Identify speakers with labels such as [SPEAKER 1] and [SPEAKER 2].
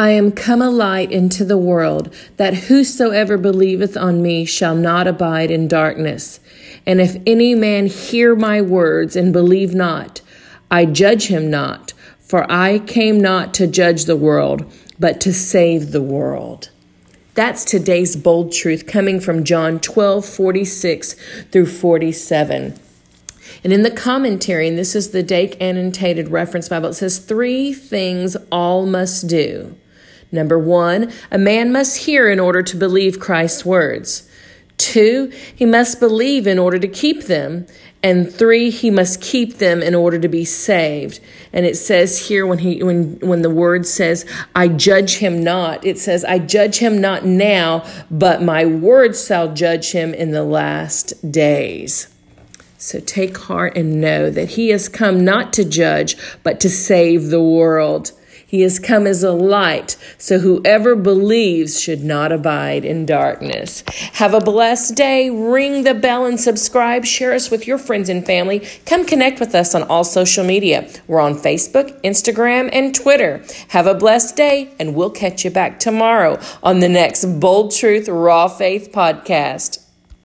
[SPEAKER 1] I am come a light into the world, that whosoever believeth on me shall not abide in darkness. And if any man hear my words and believe not, I judge him not, for I came not to judge the world, but to save the world. That's today's bold truth coming from John 12, 46 through 47. And in the commentary, and this is the Dake Annotated Reference Bible, it says three things all must do. Number one, a man must hear in order to believe Christ's words. Two, he must believe in order to keep them. And three, he must keep them in order to be saved. And it says here when he when when the word says, I judge him not, it says, I judge him not now, but my words shall judge him in the last days. So take heart and know that he has come not to judge, but to save the world. He has come as a light, so whoever believes should not abide in darkness. Have a blessed day. Ring the bell and subscribe. Share us with your friends and family. Come connect with us on all social media. We're on Facebook, Instagram, and Twitter. Have a blessed day, and we'll catch you back tomorrow on the next Bold Truth Raw Faith podcast.